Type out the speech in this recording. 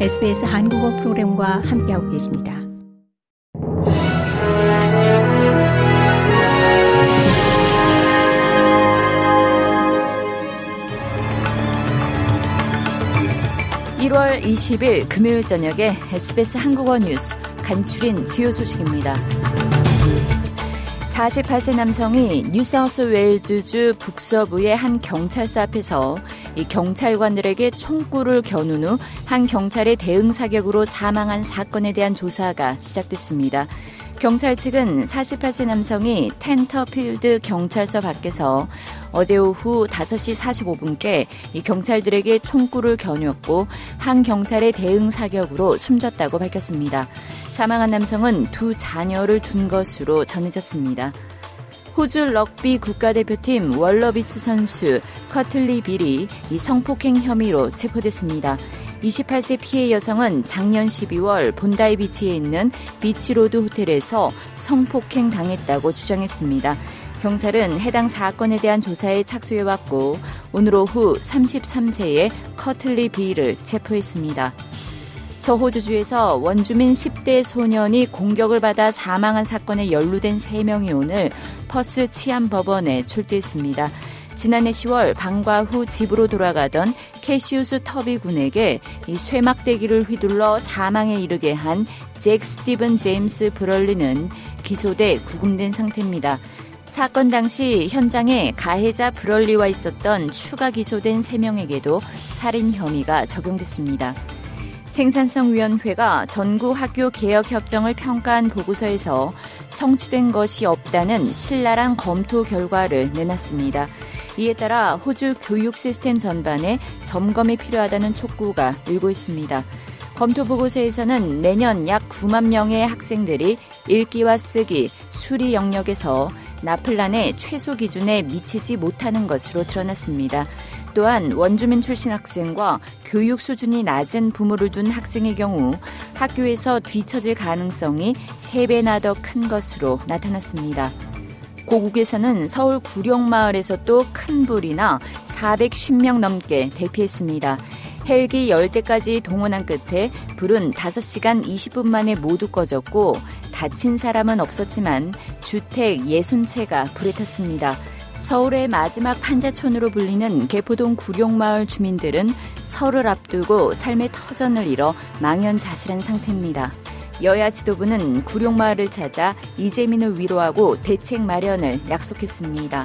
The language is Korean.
SBS 한국어 프로그램과 함께하고 계십니다. (1월 20일) 금요일 저녁에 SBS 한국어 뉴스 간추린 주요 소식입니다. 48세 남성이 뉴사우스웨일즈주 북서부의 한 경찰서 앞에서 이 경찰관들에게 총구를 겨눈 후 한 경찰의 대응 사격으로 사망한 사건에 대한 조사가 시작됐습니다. 경찰 측은 48세 남성이 텐터필드 경찰서 밖에서 어제 오후 5시 45분께 이 경찰들에게 총구를 겨누었고 한 경찰의 대응 사격으로 숨졌다고 밝혔습니다. 사망한 남성은 두 자녀를 둔 것으로 전해졌습니다. 호주 럭비 국가대표팀 월러비스 선수 커틀리 빌이 이 성폭행 혐의로 체포됐습니다. 28세 피해 여성은 작년 12월 본다이 비치에 있는 비치로드 호텔에서 성폭행 당했다고 주장했습니다. 경찰은 해당 사건에 대한 조사에 착수해왔고 오늘 오후 33세의 커틀리 빌을 체포했습니다. 서호주주에서 원주민 10대 소년이 공격을 받아 사망한 사건에 연루된 3명이 오늘 퍼스 치안법원에 출두했습니다. 지난해 10월 방과 후 집으로 돌아가던 캐시우스 터비 군에게 이 쇠막대기를 휘둘러 사망에 이르게 한 잭 스티븐 제임스 브럴리는 기소돼 구금된 상태입니다. 사건 당시 현장에 가해자 브럴리와 있었던 추가 기소된 3명에게도 살인 혐의가 적용됐습니다. 생산성위원회가 전국 학교 개혁 협정을 평가한 보고서에서 성취된 것이 없다는 신랄한 검토 결과를 내놨습니다. 이에 따라 호주 교육 시스템 전반에 점검이 필요하다는 촉구가 늘고 있습니다. 검토 보고서에서는 매년 약 9만 명의 학생들이 읽기와 쓰기, 수리 영역에서 나플란의 최소 기준에 미치지 못하는 것으로 드러났습니다. 또한 원주민 출신 학생과 교육 수준이 낮은 부모를 둔 학생의 경우 학교에서 뒤처질 가능성이 3배나 더 큰 것으로 나타났습니다. 고국에서는 서울 구룡마을에서 또 큰 불이나 410명 넘게 대피했습니다. 헬기 10대까지 동원한 끝에 불은 5시간 20분 만에 모두 꺼졌고 다친 사람은 없었지만 주택 60채가 불에 탔습니다. 서울의 마지막 판자촌으로 불리는 개포동 구룡마을 주민들은 설을 앞두고 삶의 터전을 잃어 망연자실한 상태입니다. 여야 지도부는 구룡마을을 찾아 이재민을 위로하고 대책 마련을 약속했습니다.